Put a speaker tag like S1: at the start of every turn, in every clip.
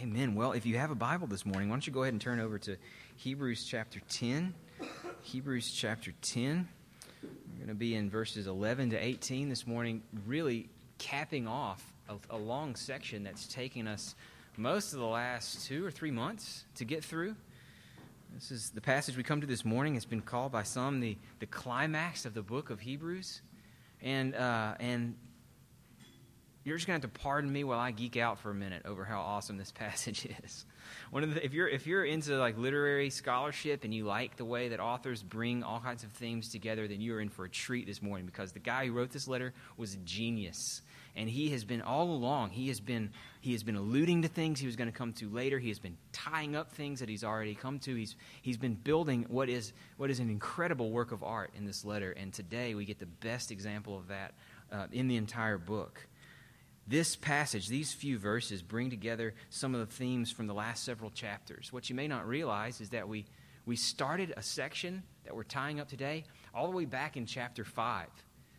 S1: Amen. Well, if you have a Bible this morning, why don't you go ahead and turn over to Hebrews chapter 10. Hebrews chapter 10. We're going to be in verses 11 to 18 this morning, really capping off a, a long section that's taken us most of the last two or three months to get through. This is the passage we come to this morning. It's been called by some the, the climax of the book of Hebrews. And, uh, and you're just going to have to pardon me while I geek out for a minute over how awesome this passage is. One of the, if you're if you're into like literary scholarship and you like the way that authors bring all kinds of themes together, then you are in for a treat this morning because the guy who wrote this letter was a genius, and he has been all along. He has been he has been alluding to things he was going to come to later. He has been tying up things that he's already come to. He's he's been building what is what is an incredible work of art in this letter, and today we get the best example of that uh, in the entire book. This passage, these few verses, bring together some of the themes from the last several chapters. What you may not realize is that we, we started a section that we're tying up today all the way back in chapter 5.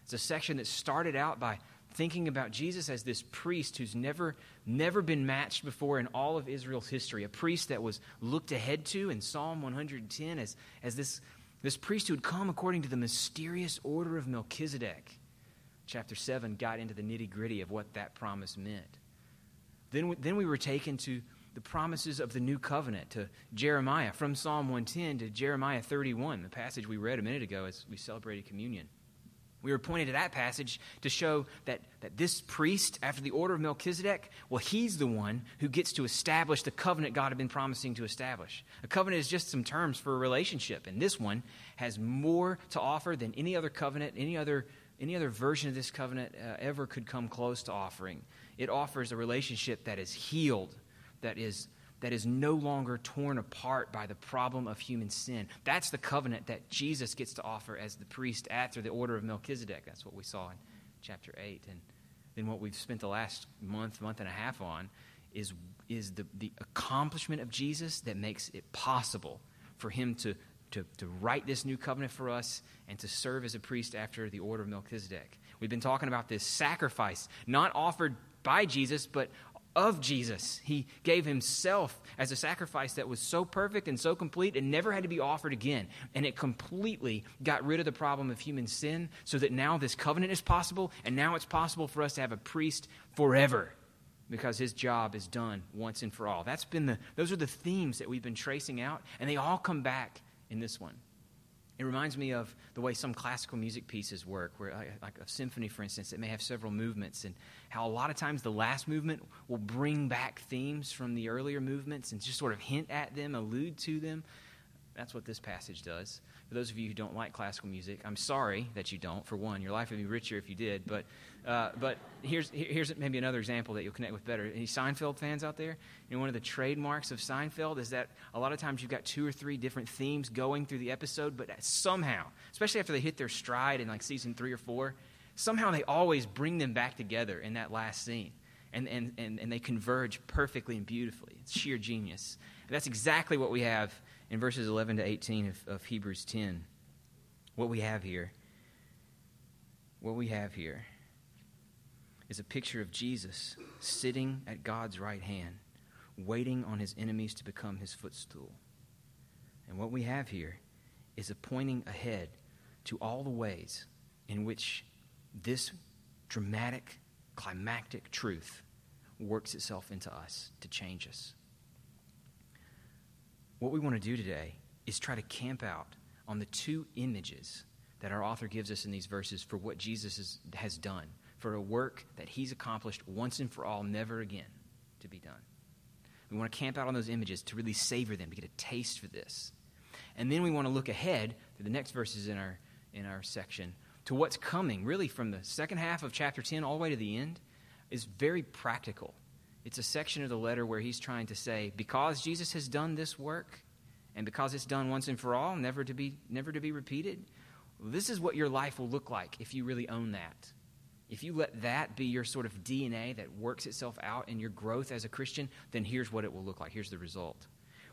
S1: It's a section that started out by thinking about Jesus as this priest who's never, never been matched before in all of Israel's history, a priest that was looked ahead to in Psalm 110 as, as this, this priest who had come according to the mysterious order of Melchizedek chapter 7 got into the nitty gritty of what that promise meant. Then we, then we were taken to the promises of the new covenant, to Jeremiah, from Psalm 110 to Jeremiah 31, the passage we read a minute ago as we celebrated communion. We were pointed to that passage to show that, that this priest, after the order of Melchizedek, well, he's the one who gets to establish the covenant God had been promising to establish. A covenant is just some terms for a relationship, and this one has more to offer than any other covenant, any other any other version of this covenant uh, ever could come close to offering. It offers a relationship that is healed, that is, that is no longer torn apart by the problem of human sin. That's the covenant that Jesus gets to offer as the priest after the order of Melchizedek. That's what we saw in chapter 8. And then what we've spent the last month, month and a half on is, is the, the accomplishment of Jesus that makes it possible for him to to, to write this new covenant for us and to serve as a priest after the order of Melchizedek. We've been talking about this sacrifice, not offered by Jesus, but of Jesus. He gave himself as a sacrifice that was so perfect and so complete and never had to be offered again. And it completely got rid of the problem of human sin so that now this covenant is possible, and now it's possible for us to have a priest forever because his job is done once and for all. That's been the those are the themes that we've been tracing out, and they all come back in this one. It reminds me of the way some classical music pieces work, where, like a symphony, for instance, it may have several movements, and how a lot of times the last movement will bring back themes from the earlier movements and just sort of hint at them, allude to them. That's what this passage does. For those of you who don't like classical music, I'm sorry that you don't. For one, your life would be richer if you did. But, uh, but here's, here's maybe another example that you'll connect with better. Any Seinfeld fans out there? You know, one of the trademarks of Seinfeld is that a lot of times you've got two or three different themes going through the episode, but somehow, especially after they hit their stride in like season three or four, somehow they always bring them back together in that last scene. And, and, and, and they converge perfectly and beautifully. It's sheer genius. And that's exactly what we have in verses 11 to 18 of, of Hebrews 10. What we have here, what we have here is a picture of Jesus sitting at God's right hand, waiting on his enemies to become his footstool. And what we have here is a pointing ahead to all the ways in which this dramatic, climactic truth works itself into us to change us what we want to do today is try to camp out on the two images that our author gives us in these verses for what Jesus is, has done, for a work that he's accomplished once and for all, never again to be done. We want to camp out on those images to really savor them, to get a taste for this. And then we want to look ahead to the next verses in our, in our section to what's coming, really from the second half of chapter 10 all the way to the end, is very practical. It's a section of the letter where he's trying to say, because Jesus has done this work, and because it's done once and for all, never to be, never to be repeated, this is what your life will look like if you really own that. If you let that be your sort of DNA that works itself out in your growth as a Christian, then here's what it will look like. Here's the result.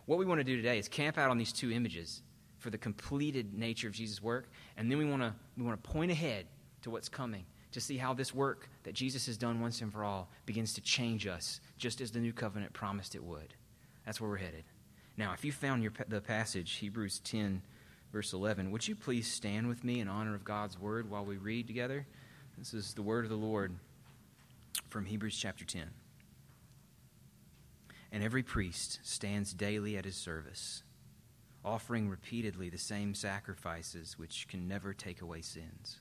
S1: What we want to do today is camp out on these two images for the completed nature of Jesus' work, and then we want to we want to point ahead to what's coming to see how this work that Jesus has done once and for all begins to change us, just as the new covenant promised it would. That's where we're headed. Now, if you found your, the passage, Hebrews 10, verse 11, would you please stand with me in honor of God's word while we read together? This is the word of the Lord from Hebrews chapter 10. And every priest stands daily at his service, offering repeatedly the same sacrifices which can never take away sins.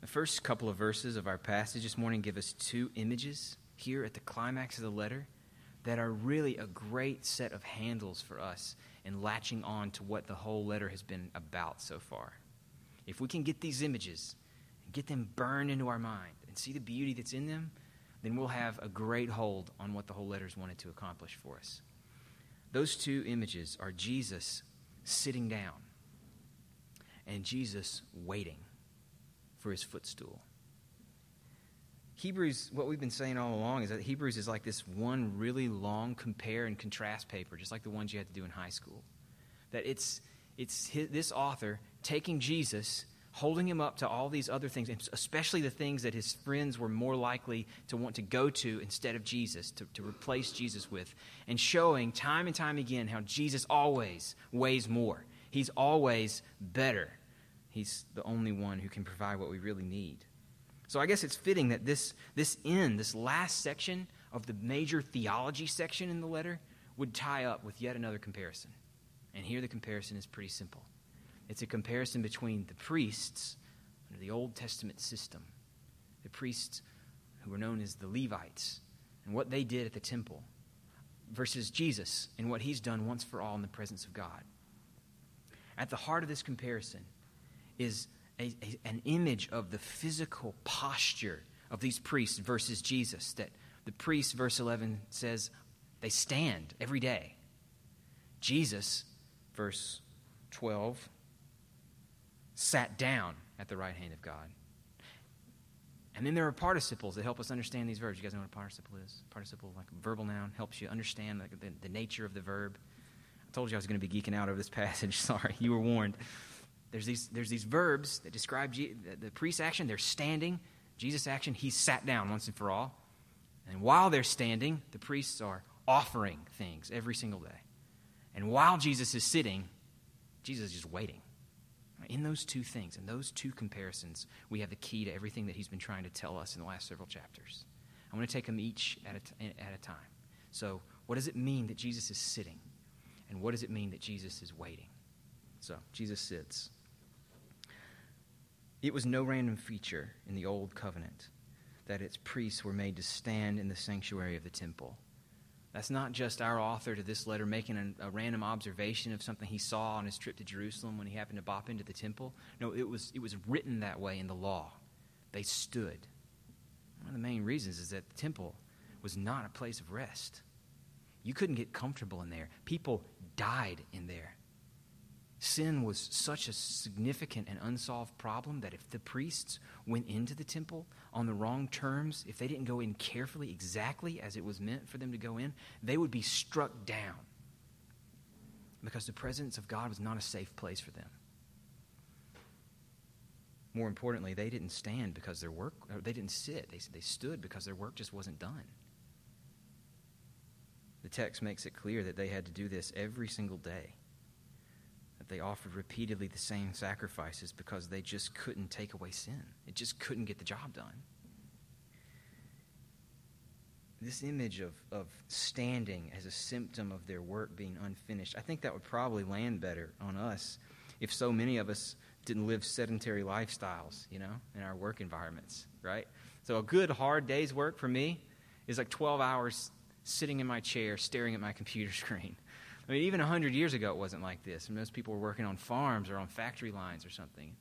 S1: The first couple of verses of our passage this morning give us two images here at the climax of the letter that are really a great set of handles for us in latching on to what the whole letter has been about so far. If we can get these images and get them burned into our mind and see the beauty that's in them, then we'll have a great hold on what the whole letter's wanted to accomplish for us. Those two images are Jesus sitting down and Jesus waiting for his footstool. Hebrews, what we've been saying all along is that Hebrews is like this one really long compare and contrast paper, just like the ones you had to do in high school. That it's, it's his, this author taking Jesus, holding him up to all these other things, especially the things that his friends were more likely to want to go to instead of Jesus, to, to replace Jesus with, and showing time and time again how Jesus always weighs more. He's always better He's the only one who can provide what we really need. So I guess it's fitting that this, this end, this last section of the major theology section in the letter, would tie up with yet another comparison. And here the comparison is pretty simple it's a comparison between the priests under the Old Testament system, the priests who were known as the Levites, and what they did at the temple, versus Jesus and what he's done once for all in the presence of God. At the heart of this comparison is a, a, an image of the physical posture of these priests versus Jesus. That the priests, verse 11 says, they stand every day. Jesus, verse 12, sat down at the right hand of God. And then there are participles that help us understand these verbs. You guys know what a participle is? Participle, like a verbal noun, helps you understand like the, the nature of the verb. I told you I was going to be geeking out over this passage. Sorry, you were warned. There's these, there's these verbs that describe the, the priest's action. They're standing. Jesus' action, he sat down once and for all. And while they're standing, the priests are offering things every single day. And while Jesus is sitting, Jesus is just waiting. In those two things, in those two comparisons, we have the key to everything that he's been trying to tell us in the last several chapters. I want to take them each at a, t- at a time. So, what does it mean that Jesus is sitting? And what does it mean that Jesus is waiting? So, Jesus sits. It was no random feature in the Old Covenant that its priests were made to stand in the sanctuary of the temple. That's not just our author to this letter making a, random observation of something he saw on his trip to Jerusalem when he happened to bop into the temple. No, it was, it was written that way in the law. They stood. One of the main reasons is that the temple was not a place of rest. You couldn't get comfortable in there. People died in there. Sin was such a significant and unsolved problem that if the priests went into the temple on the wrong terms, if they didn't go in carefully exactly as it was meant for them to go in, they would be struck down because the presence of God was not a safe place for them. More importantly, they didn't stand because their work, they didn't sit, they, they stood because their work just wasn't done. The text makes it clear that they had to do this every single day that they offered repeatedly the same sacrifices because they just couldn't take away sin. It just couldn't get the job done. this image of, of standing as a symptom of their work being unfinished, I think that would probably land better on us if so many of us didn't live sedentary lifestyles, you know, in our work environments, right? So a good hard day's work for me is like 12 hours sitting in my chair staring at my computer screen. I mean, even 100 years ago, it wasn't like this. Most people were working on farms or on factory lines or something.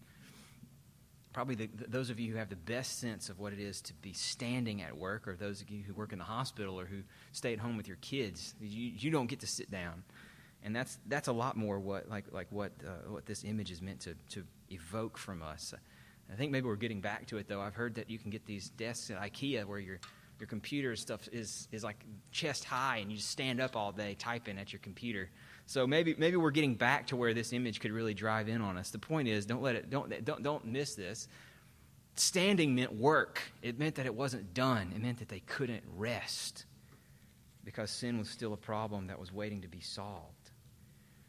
S1: Probably the, those of you who have the best sense of what it is to be standing at work, or those of you who work in the hospital or who stay at home with your kids, you, you don't get to sit down. And that's, that's a lot more what, like, like what, uh, what this image is meant to, to evoke from us. I think maybe we're getting back to it, though. I've heard that you can get these desks at IKEA where you're your computer stuff is, is like chest high and you just stand up all day typing at your computer. So maybe, maybe we're getting back to where this image could really drive in on us. The point is, don't let it, don't, don't, don't miss this. Standing meant work. It meant that it wasn't done. It meant that they couldn't rest because sin was still a problem that was waiting to be solved.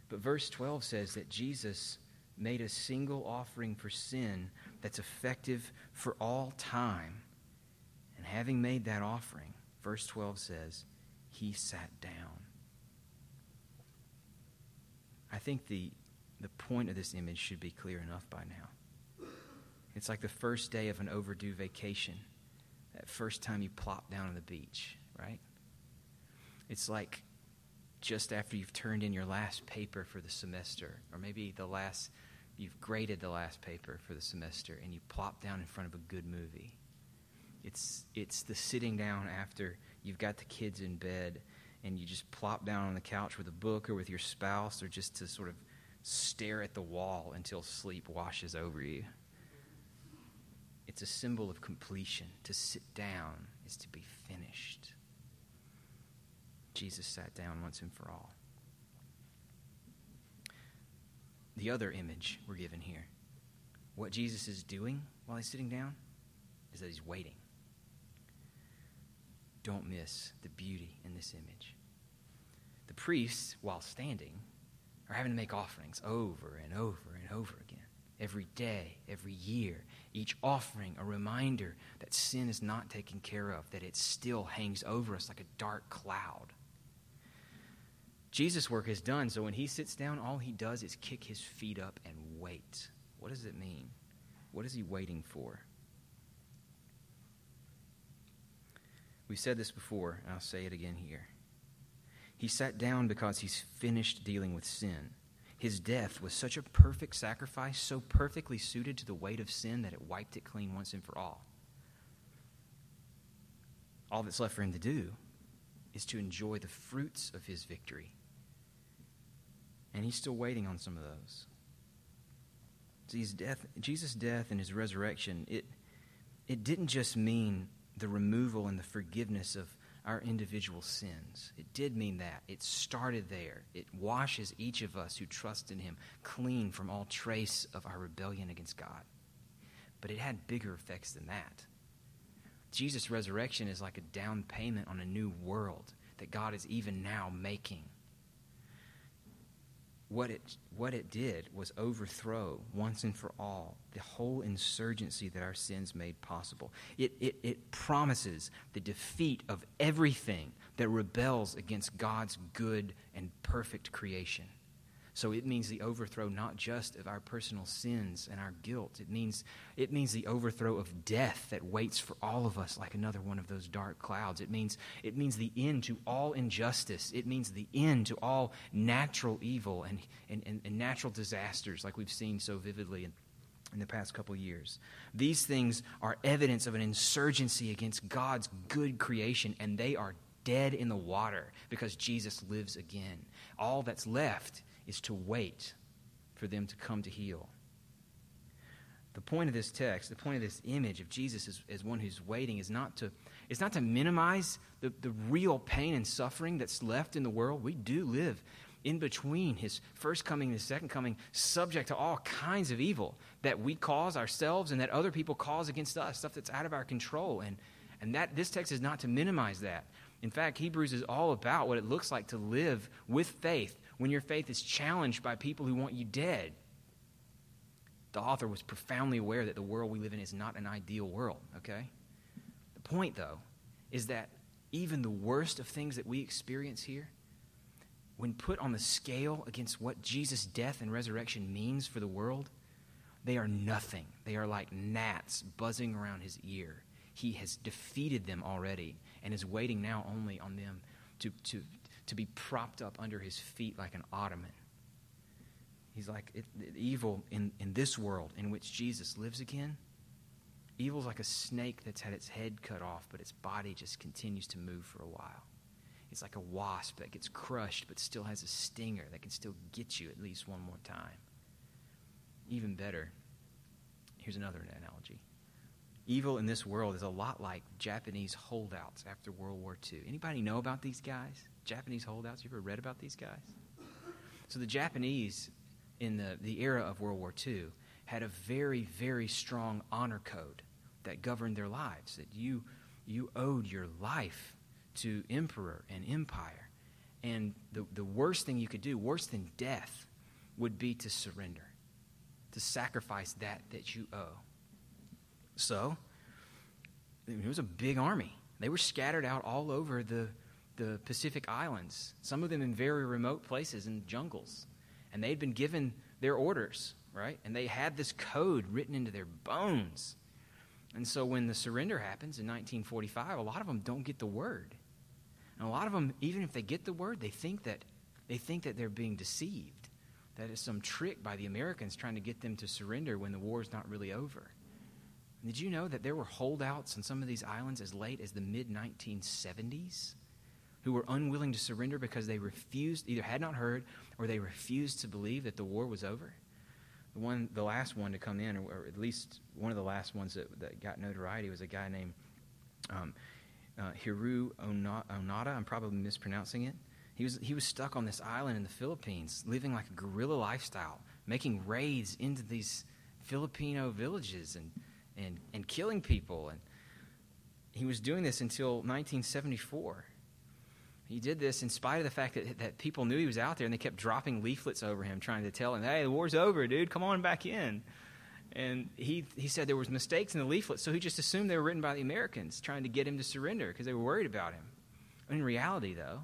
S1: But verse 12 says that Jesus made a single offering for sin that's effective for all time and having made that offering, verse 12 says, he sat down. I think the, the point of this image should be clear enough by now. It's like the first day of an overdue vacation, that first time you plop down on the beach, right? It's like just after you've turned in your last paper for the semester, or maybe the last, you've graded the last paper for the semester, and you plop down in front of a good movie it's, it's the sitting down after you've got the kids in bed and you just plop down on the couch with a book or with your spouse or just to sort of stare at the wall until sleep washes over you. It's a symbol of completion. To sit down is to be finished. Jesus sat down once and for all. The other image we're given here, what Jesus is doing while he's sitting down, is that he's waiting don't miss the beauty in this image. The priests, while standing, are having to make offerings over and over and over again. Every day, every year, each offering a reminder that sin is not taken care of, that it still hangs over us like a dark cloud. Jesus' work is done, so when he sits down, all he does is kick his feet up and wait. What does it mean? What is he waiting for? We said this before, and I'll say it again here. He sat down because he's finished dealing with sin. His death was such a perfect sacrifice, so perfectly suited to the weight of sin that it wiped it clean once and for all. All that's left for him to do is to enjoy the fruits of his victory. And he's still waiting on some of those. His death, Jesus' death and his resurrection, it, it didn't just mean the removal and the forgiveness of our individual sins. It did mean that. It started there. It washes each of us who trust in Him clean from all trace of our rebellion against God. But it had bigger effects than that. Jesus' resurrection is like a down payment on a new world that God is even now making what it, what it did was overthrow once and for all the whole insurgency that our sins made possible. It, it, it promises the defeat of everything that rebels against God's good and perfect creation. So it means the overthrow not just of our personal sins and our guilt. It means, it means the overthrow of death that waits for all of us like another one of those dark clouds. It means, it means the end to all injustice. It means the end to all natural evil and, and, and, and natural disasters like we've seen so vividly in, in the past couple years. These things are evidence of an insurgency against God's good creation, and they are dead in the water because Jesus lives again. All that's left is to wait for them to come to heel. The point of this text, the point of this image of Jesus as, as one who's waiting, is not to, is not to minimize the, the real pain and suffering that's left in the world. We do live in between his first coming and his second coming, subject to all kinds of evil that we cause ourselves and that other people cause against us, stuff that's out of our control. And, and that this text is not to minimize that. In fact, Hebrews is all about what it looks like to live with faith when your faith is challenged by people who want you dead. The author was profoundly aware that the world we live in is not an ideal world, okay? The point, though, is that even the worst of things that we experience here, when put on the scale against what Jesus' death and resurrection means for the world, they are nothing. They are like gnats buzzing around his ear. He has defeated them already and is waiting now only on them to, to, to be propped up under his feet like an ottoman. He's like it, it, evil in, in this world in which Jesus lives again. Evil's like a snake that's had its head cut off, but its body just continues to move for a while. It's like a wasp that gets crushed but still has a stinger that can still get you at least one more time. Even better, here's another analogy. Evil in this world is a lot like Japanese holdouts after World War II. Anybody know about these guys? Japanese holdouts? You ever read about these guys? So the Japanese in the, the era of World War II had a very, very strong honor code that governed their lives, that you, you owed your life to emperor and empire. And the, the worst thing you could do, worse than death, would be to surrender, to sacrifice that that you owe. So, it was a big army. They were scattered out all over the, the Pacific Islands, some of them in very remote places in jungles. And they'd been given their orders, right? And they had this code written into their bones. And so when the surrender happens in 1945, a lot of them don't get the word. And a lot of them, even if they get the word, they think that they think that they're being deceived. That is some trick by the Americans trying to get them to surrender when the war is not really over. Did you know that there were holdouts on some of these islands as late as the mid 1970s who were unwilling to surrender because they refused, either had not heard or they refused to believe that the war was over? The one, the last one to come in, or at least one of the last ones that, that got notoriety, was a guy named um, uh, Hiru Onata. I'm probably mispronouncing it. He was, he was stuck on this island in the Philippines, living like a guerrilla lifestyle, making raids into these Filipino villages and, and, and killing people. And he was doing this until 1974. He did this in spite of the fact that, that people knew he was out there and they kept dropping leaflets over him, trying to tell him, hey, the war's over, dude, come on back in. And he, he said there was mistakes in the leaflets, so he just assumed they were written by the Americans, trying to get him to surrender because they were worried about him. In reality, though,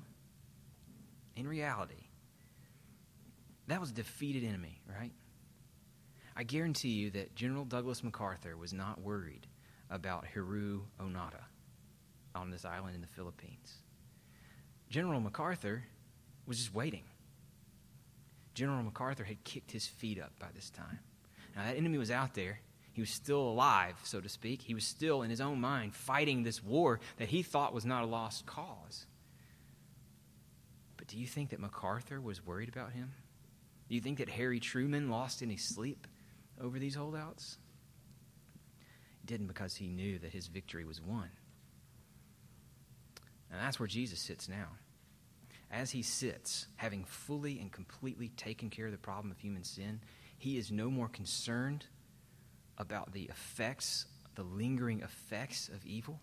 S1: in reality, that was a defeated enemy, right? I guarantee you that General Douglas MacArthur was not worried about Hiru Onata on this island in the Philippines. General MacArthur was just waiting. General MacArthur had kicked his feet up by this time. Now, that enemy was out there. He was still alive, so to speak. He was still, in his own mind, fighting this war that he thought was not a lost cause. But do you think that MacArthur was worried about him? Do you think that Harry Truman lost any sleep over these holdouts? He didn't because he knew that his victory was won. That's where Jesus sits now. As he sits, having fully and completely taken care of the problem of human sin, he is no more concerned about the effects, the lingering effects of evil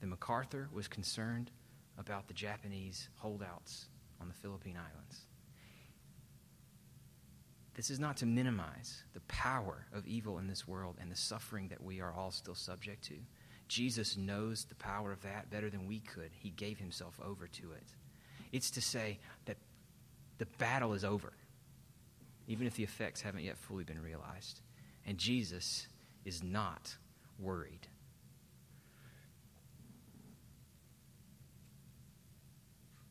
S1: than MacArthur was concerned about the Japanese holdouts on the Philippine Islands. This is not to minimize the power of evil in this world and the suffering that we are all still subject to. Jesus knows the power of that better than we could. He gave himself over to it. It's to say that the battle is over, even if the effects haven't yet fully been realized. And Jesus is not worried.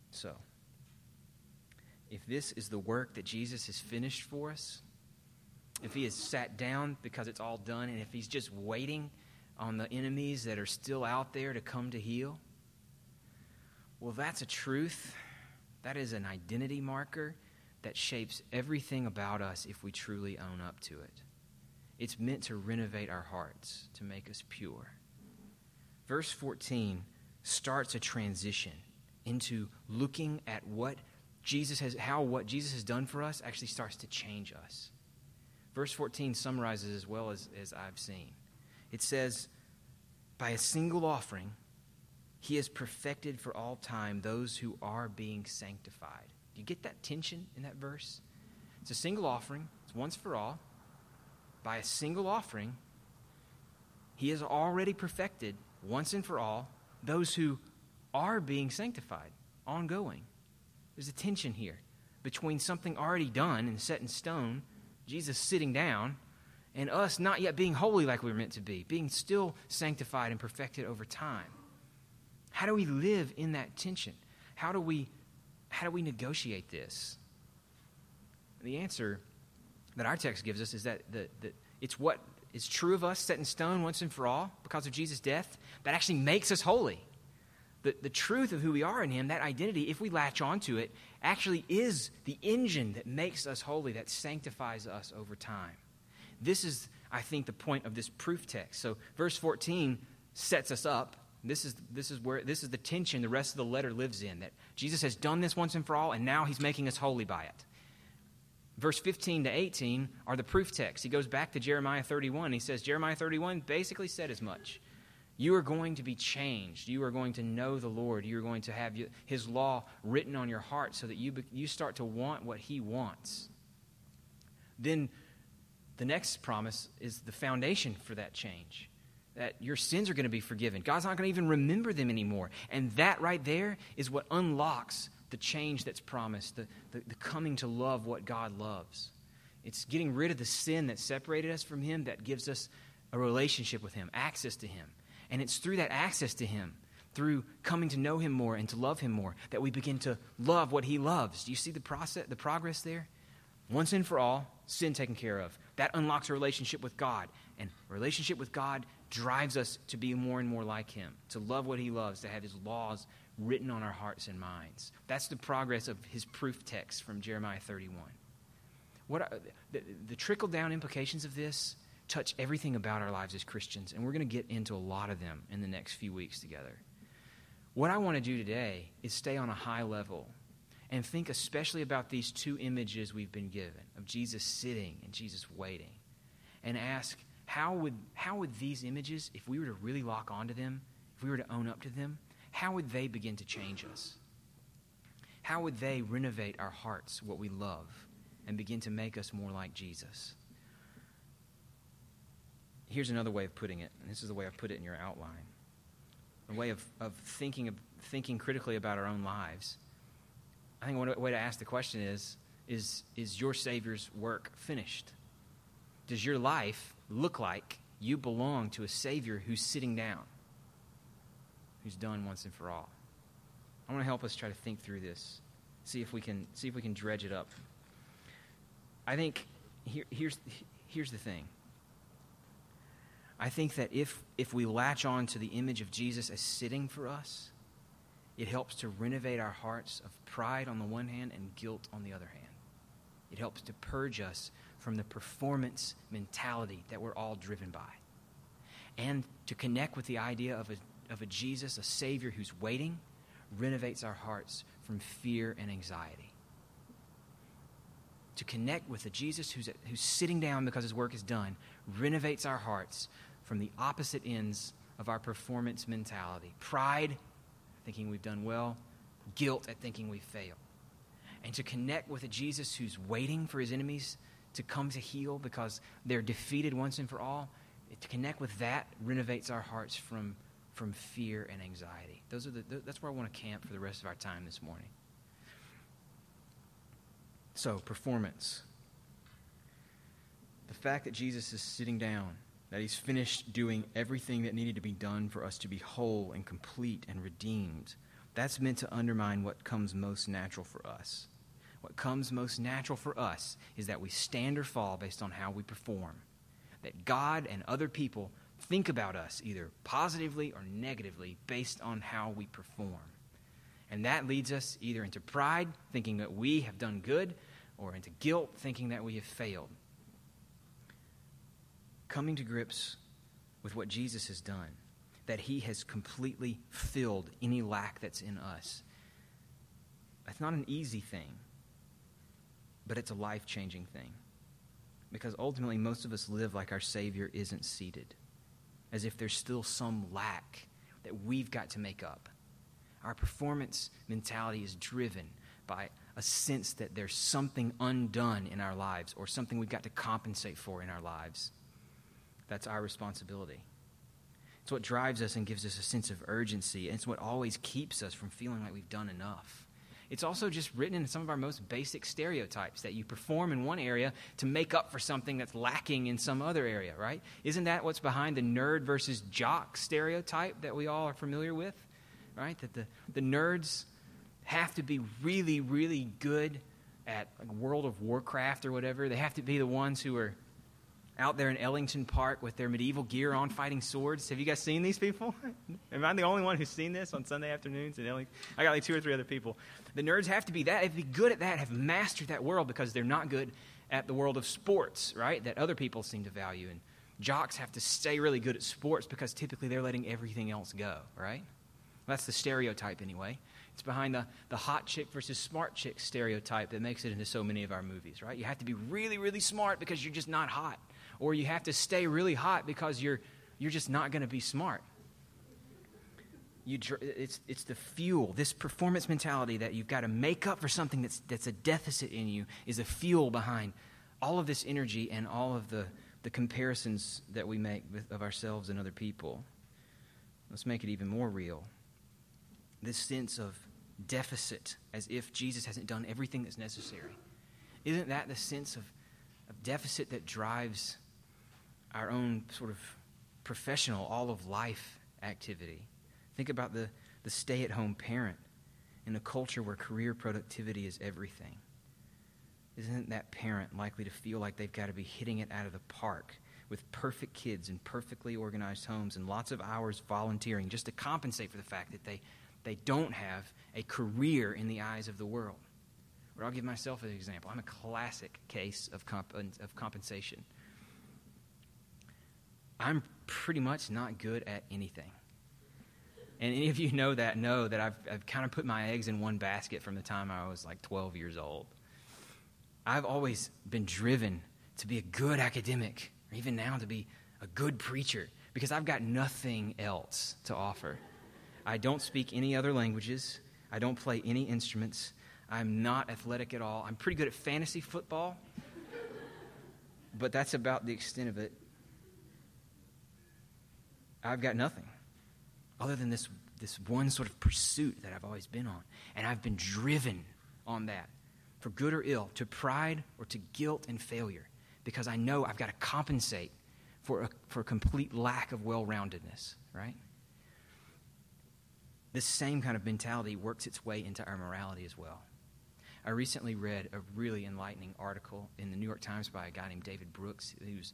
S1: So, if this is the work that Jesus has finished for us, if he has sat down because it's all done, and if he's just waiting on the enemies that are still out there to come to heel? Well, that's a truth. That is an identity marker that shapes everything about us if we truly own up to it. It's meant to renovate our hearts, to make us pure. Verse 14 starts a transition into looking at what Jesus has, how what Jesus has done for us actually starts to change us. Verse 14 summarizes as well as, as I've seen. It says, By a single offering, he has perfected for all time those who are being sanctified. Do you get that tension in that verse? It's a single offering, it's once for all. By a single offering, he has already perfected once and for all those who are being sanctified, ongoing. There's a tension here between something already done and set in stone, Jesus sitting down, and us not yet being holy like we were meant to be, being still sanctified and perfected over time. How do we live in that tension? How do we, how do we negotiate this? The answer that our text gives us is that, the, that it's what is true of us, set in stone once and for all, because of Jesus' death, that actually makes us holy. The, the truth of who we are in Him, that identity, if we latch onto it, actually is the engine that makes us holy, that sanctifies us over time. This is, I think, the point of this proof text. So, verse 14 sets us up. This is, this is where this is the tension the rest of the letter lives in that Jesus has done this once and for all, and now he's making us holy by it. Verse 15 to 18 are the proof texts. He goes back to Jeremiah 31. He says, Jeremiah 31 basically said as much. You are going to be changed. You are going to know the Lord. You are going to have His law written on your heart so that you, you start to want what He wants. Then the next promise is the foundation for that change that your sins are going to be forgiven. God's not going to even remember them anymore. And that right there is what unlocks the change that's promised, the, the, the, coming to love what God loves. It's getting rid of the sin that separated us from Him that gives us a relationship with Him, access to Him. And it's through that access to Him, through coming to know Him more and to love Him more, that we begin to love what He loves. Do you see the process, the progress there? Once and for all, sin taken care of. That unlocks a relationship with God. And relationship with God drives us to be more and more like Him, to love what He loves, to have His laws written on our hearts and minds. That's the progress of His proof text from Jeremiah 31. What are, the, the trickle down implications of this touch everything about our lives as Christians, and we're going to get into a lot of them in the next few weeks together. What I want to do today is stay on a high level and think especially about these two images we've been given of Jesus sitting and Jesus waiting, and ask how would, how would these images, if we were to really lock onto them, if we were to own up to them, how would they begin to change us? How would they renovate our hearts, what we love, and begin to make us more like Jesus? here's another way of putting it, and this is the way I've put it in your outline a way of, of thinking, of thinking critically about our own lives. I think one way to ask the question is, is Is your Savior's work finished? Does your life look like you belong to a Savior who's sitting down, who's done once and for all? I want to help us try to think through this, see if we can, see if we can dredge it up. I think here, here's, here's the thing I think that if, if we latch on to the image of Jesus as sitting for us, it helps to renovate our hearts of pride on the one hand and guilt on the other hand. It helps to purge us from the performance mentality that we're all driven by. And to connect with the idea of a, of a Jesus, a Savior who's waiting, renovates our hearts from fear and anxiety. To connect with a Jesus who's, who's sitting down because his work is done renovates our hearts from the opposite ends of our performance mentality pride, thinking we've done well, guilt at thinking we fail. And to connect with a Jesus who's waiting for his enemies to come to heel because they're defeated once and for all, to connect with that renovates our hearts from, from fear and anxiety. Those are the, that's where I want to camp for the rest of our time this morning. So, performance. The fact that Jesus is sitting down that he's finished doing everything that needed to be done for us to be whole and complete and redeemed. That's meant to undermine what comes most natural for us. What comes most natural for us is that we stand or fall based on how we perform. That God and other people think about us either positively or negatively based on how we perform. And that leads us either into pride, thinking that we have done good, or into guilt, thinking that we have failed coming to grips with what Jesus has done, that he has completely filled any lack that's in us. That's not an easy thing, but it's a life changing thing. Because ultimately, most of us live like our Savior isn't seated, as if there's still some lack that we've got to make up. Our performance mentality is driven by a sense that there's something undone in our lives or something we've got to compensate for in our lives. That's our responsibility. It's what drives us and gives us a sense of urgency. And it's what always keeps us from feeling like we've done enough. It's also just written in some of our most basic stereotypes that you perform in one area to make up for something that's lacking in some other area, right? Isn't that what's behind the nerd versus jock stereotype that we all are familiar with? Right? That the, the nerds have to be really, really good at like World of Warcraft or whatever. They have to be the ones who are out there in Ellington Park with their medieval gear on fighting swords. Have you guys seen these people? Am I the only one who's seen this on Sunday afternoons in Ellington? I got like two or three other people. The nerds have to be that, have to be good at that, have mastered that world because they're not good at the world of sports, right? That other people seem to value. And jocks have to stay really good at sports because typically they're letting everything else go, right? That's the stereotype anyway. It's behind the, the hot chick versus smart chick stereotype that makes it into so many of our movies, right? You have to be really, really smart because you're just not hot or you have to stay really hot because you're, you're just not going to be smart. You, it's, it's the fuel, this performance mentality that you've got to make up for something that's, that's a deficit in you is the fuel behind all of this energy and all of the, the comparisons that we make with, of ourselves and other people. Let's make it even more real. This sense of deficit, as if Jesus hasn't done everything that's necessary. Isn't that the sense of, of deficit that drives our own sort of professional, all of life activity. Think about the, the stay at home parent in a culture where career productivity is everything. Isn't that parent likely to feel like they've got to be hitting it out of the park with perfect kids and perfectly organized homes and lots of hours volunteering just to compensate for the fact that they, they don't have a career in the eyes of the world? Or I'll give myself an example. I'm a classic case of, comp- of compensation. I'm pretty much not good at anything. And any of you know that know that I've, I've kind of put my eggs in one basket from the time I was like 12 years old. I've always been driven to be a good academic, or even now to be a good preacher, because I've got nothing else to offer. I don't speak any other languages, I don't play any instruments, I'm not athletic at all. I'm pretty good at fantasy football, but that's about the extent of it. I've got nothing other than this, this one sort of pursuit that I've always been on. And I've been driven on that, for good or ill, to pride or to guilt and failure, because I know I've got to compensate for a, for a complete lack of well roundedness, right? This same kind of mentality works its way into our morality as well. I recently read a really enlightening article in the New York Times by a guy named David Brooks, who's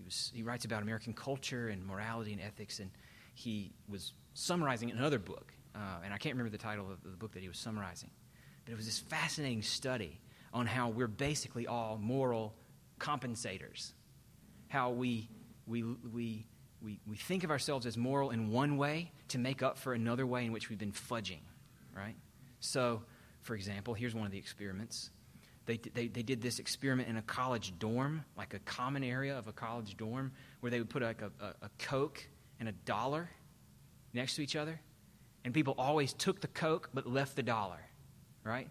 S1: he, was, he writes about American culture and morality and ethics, and he was summarizing another book. Uh, and I can't remember the title of the book that he was summarizing. But it was this fascinating study on how we're basically all moral compensators. How we, we, we, we, we think of ourselves as moral in one way to make up for another way in which we've been fudging, right? So, for example, here's one of the experiments. They, they, they did this experiment in a college dorm, like a common area of a college dorm, where they would put like a, a, a Coke and a dollar next to each other. And people always took the Coke but left the dollar, right?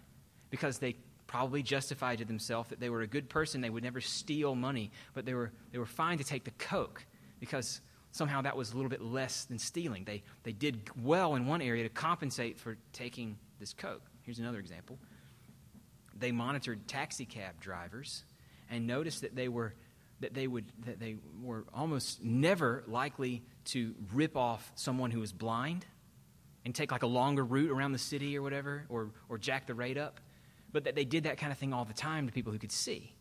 S1: Because they probably justified to themselves that they were a good person. They would never steal money, but they were, they were fine to take the Coke because somehow that was a little bit less than stealing. They, they did well in one area to compensate for taking this Coke. Here's another example they monitored taxi cab drivers and noticed that they were that they would that they were almost never likely to rip off someone who was blind and take like a longer route around the city or whatever or or jack the rate up but that they did that kind of thing all the time to people who could see.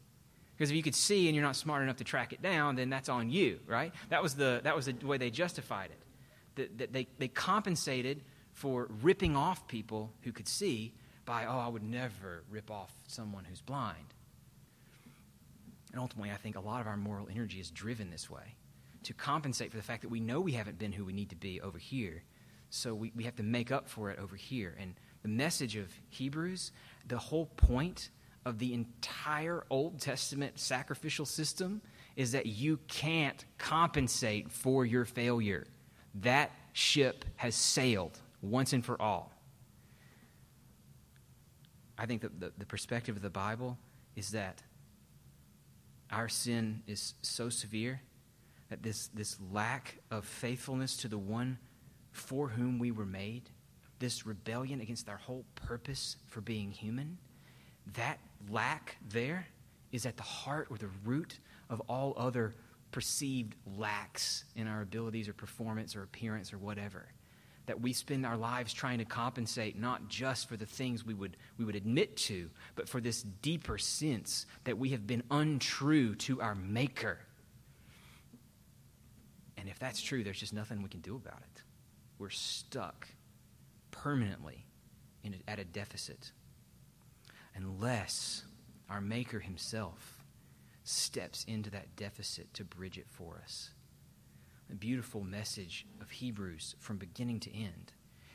S1: Because if you could see and you're not smart enough to track it down then that's on you right? That was the that was the way they justified it that, that they, they compensated for ripping off people who could see by, oh, I would never rip off someone who's blind. And ultimately, I think a lot of our moral energy is driven this way to compensate for the fact that we know we haven't been who we need to be over here. So we, we have to make up for it over here. And the message of Hebrews, the whole point of the entire Old Testament sacrificial system is that you can't compensate for your failure. That ship has sailed once and for all. I think that the, the perspective of the Bible is that our sin is so severe that this, this lack of faithfulness to the one for whom we were made, this rebellion against our whole purpose for being human, that lack there is at the heart or the root of all other perceived lacks in our abilities or performance or appearance or whatever. That we spend our lives trying to compensate not just for the things we would, we would admit to, but for this deeper sense that we have been untrue to our Maker. And if that's true, there's just nothing we can do about it. We're stuck permanently in a, at a deficit unless our Maker Himself steps into that deficit to bridge it for us. The beautiful message of Hebrews from beginning to end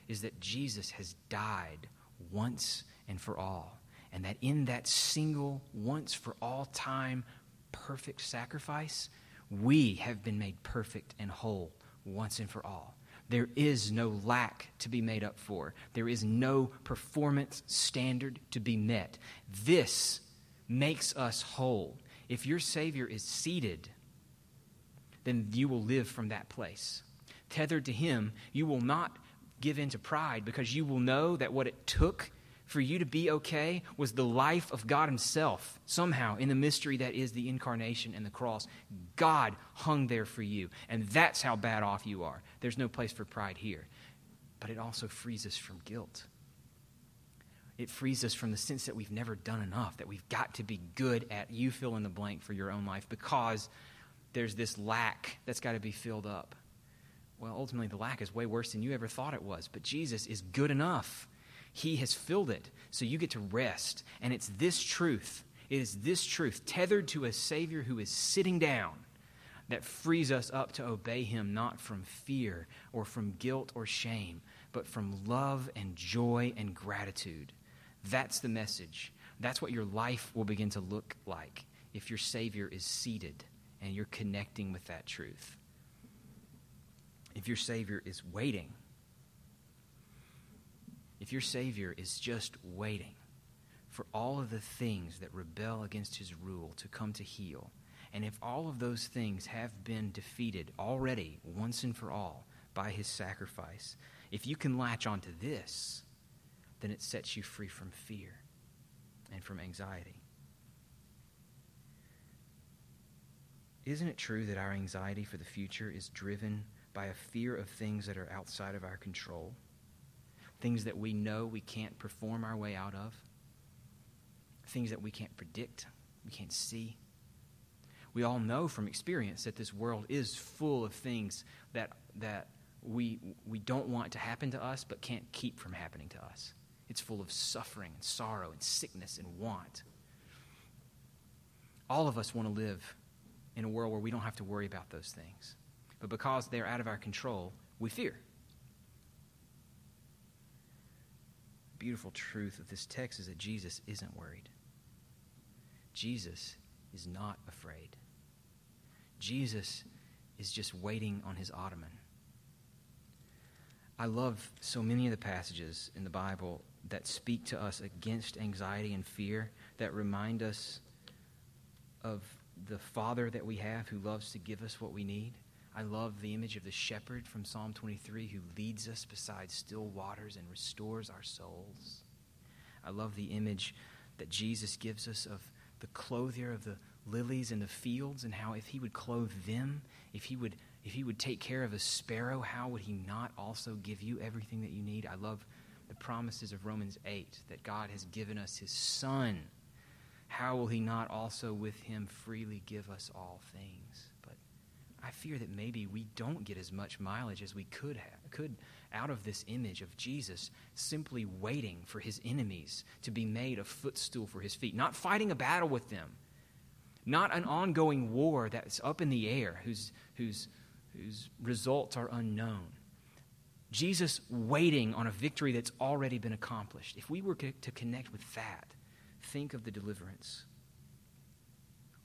S1: is that Jesus has died once and for all, and that in that single, once for all time, perfect sacrifice, we have been made perfect and whole once and for all. There is no lack to be made up for. There is no performance standard to be met. This makes us whole. If your Savior is seated, then you will live from that place. Tethered to Him, you will not give in to pride because you will know that what it took for you to be okay was the life of God Himself. Somehow, in the mystery that is the incarnation and the cross, God hung there for you. And that's how bad off you are. There's no place for pride here. But it also frees us from guilt it frees us from the sense that we've never done enough, that we've got to be good at you fill in the blank for your own life because there's this lack that's got to be filled up. Well, ultimately, the lack is way worse than you ever thought it was, but Jesus is good enough. He has filled it, so you get to rest. And it's this truth, it is this truth, tethered to a Savior who is sitting down, that frees us up to obey Him not from fear or from guilt or shame, but from love and joy and gratitude. That's the message. That's what your life will begin to look like if your Savior is seated and you're connecting with that truth. If your Savior is waiting, if your Savior is just waiting for all of the things that rebel against His rule to come to heel, and if all of those things have been defeated already, once and for all, by His sacrifice, if you can latch onto this, then it sets you free from fear and from anxiety. Isn't it true that our anxiety for the future is driven by a fear of things that are outside of our control? Things that we know we can't perform our way out of? Things that we can't predict, we can't see? We all know from experience that this world is full of things that, that we, we don't want to happen to us but can't keep from happening to us. It's full of suffering and sorrow and sickness and want. All of us want to live in a world where we don't have to worry about those things. But because they're out of our control, we fear. The beautiful truth of this text is that Jesus isn't worried. Jesus is not afraid. Jesus is just waiting on his ottoman. I love so many of the passages in the Bible that speak to us against anxiety and fear, that remind us of the Father that we have who loves to give us what we need. I love the image of the shepherd from Psalm 23 who leads us beside still waters and restores our souls. I love the image that Jesus gives us of the clothier of the lilies in the fields and how if he would clothe them, if he would if he would take care of a sparrow, how would he not also give you everything that you need? I love the promises of Romans 8 that God has given us his Son, how will he not also with him freely give us all things? But I fear that maybe we don't get as much mileage as we could have, could out of this image of Jesus simply waiting for his enemies to be made a footstool for his feet, not fighting a battle with them, not an ongoing war that's up in the air whose, whose, whose results are unknown Jesus waiting on a victory that's already been accomplished. If we were to connect with that, think of the deliverance.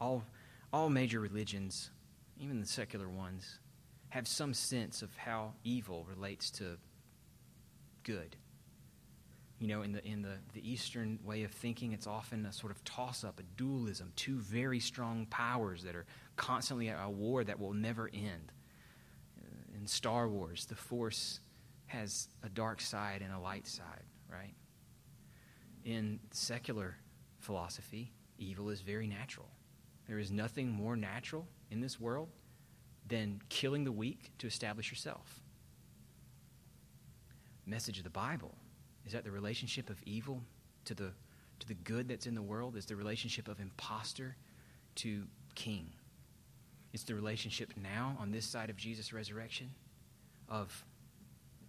S1: All, all major religions, even the secular ones, have some sense of how evil relates to good. You know, in the, in the, the Eastern way of thinking, it's often a sort of toss up, a dualism, two very strong powers that are constantly at a war that will never end. Uh, in Star Wars, the Force has a dark side and a light side, right? In secular philosophy, evil is very natural. There is nothing more natural in this world than killing the weak to establish yourself. Message of the Bible is that the relationship of evil to the, to the good that's in the world is the relationship of impostor to king. It's the relationship now on this side of Jesus' resurrection of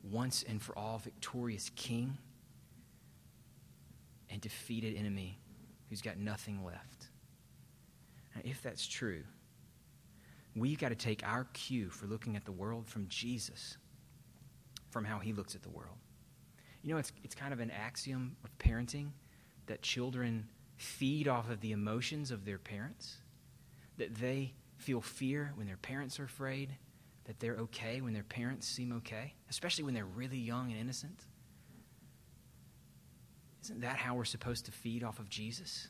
S1: once and for all victorious king and defeated enemy who's got nothing left. Now, if that's true, we've got to take our cue for looking at the world from Jesus, from how he looks at the world. You know, it's, it's kind of an axiom of parenting that children feed off of the emotions of their parents, that they feel fear when their parents are afraid, that they're okay when their parents seem okay, especially when they're really young and innocent. Isn't that how we're supposed to feed off of Jesus?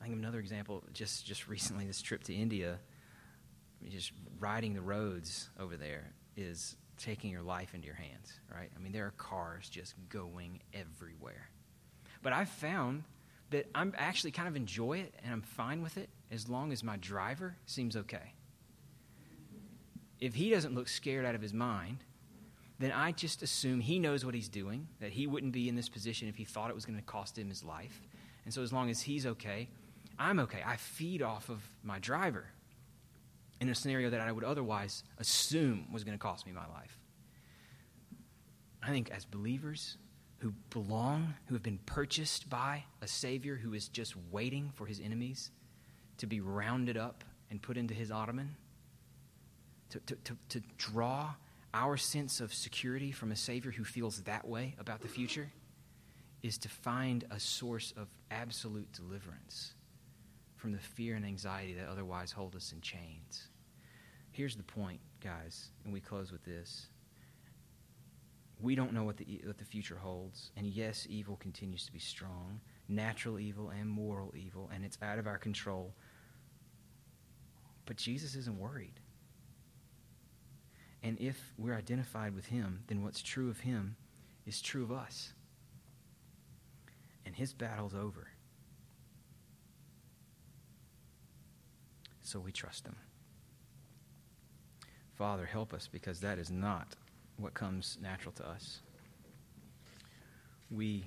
S1: I think of another example just, just recently, this trip to India, just riding the roads over there is taking your life into your hands, right? I mean, there are cars just going everywhere. But I've found that I'm actually kind of enjoy it and I'm fine with it as long as my driver seems okay. If he doesn't look scared out of his mind, then I just assume he knows what he's doing, that he wouldn't be in this position if he thought it was going to cost him his life. And so as long as he's okay, I'm okay. I feed off of my driver in a scenario that I would otherwise assume was going to cost me my life. I think as believers who belong, who have been purchased by a Savior who is just waiting for his enemies to be rounded up and put into his ottoman, to, to, to, to draw our sense of security from a Savior who feels that way about the future, is to find a source of absolute deliverance from the fear and anxiety that otherwise hold us in chains. Here's the point, guys, and we close with this. We don't know what the, what the future holds, and yes, evil continues to be strong natural evil and moral evil, and it's out of our control. But Jesus isn't worried. And if we're identified with him, then what's true of him is true of us. And his battle's over. so we trust Him. Father, help us because that is not what comes natural to us. We,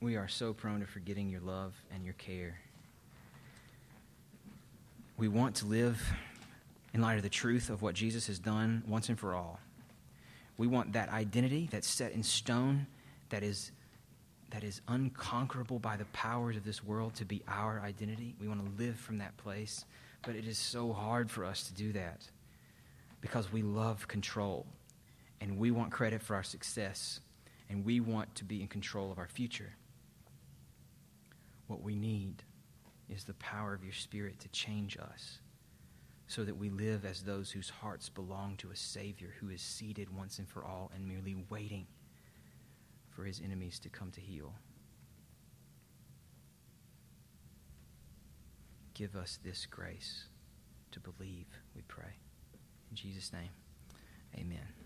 S1: we are so prone to forgetting your love and your care. We want to live in light of the truth of what Jesus has done once and for all. We want that identity that's set in stone, that is that is unconquerable by the powers of this world to be our identity. We want to live from that place, but it is so hard for us to do that because we love control and we want credit for our success and we want to be in control of our future. What we need is the power of your Spirit to change us so that we live as those whose hearts belong to a Savior who is seated once and for all and merely waiting for his enemies to come to heel. Give us this grace to believe, we pray. In Jesus' name, amen.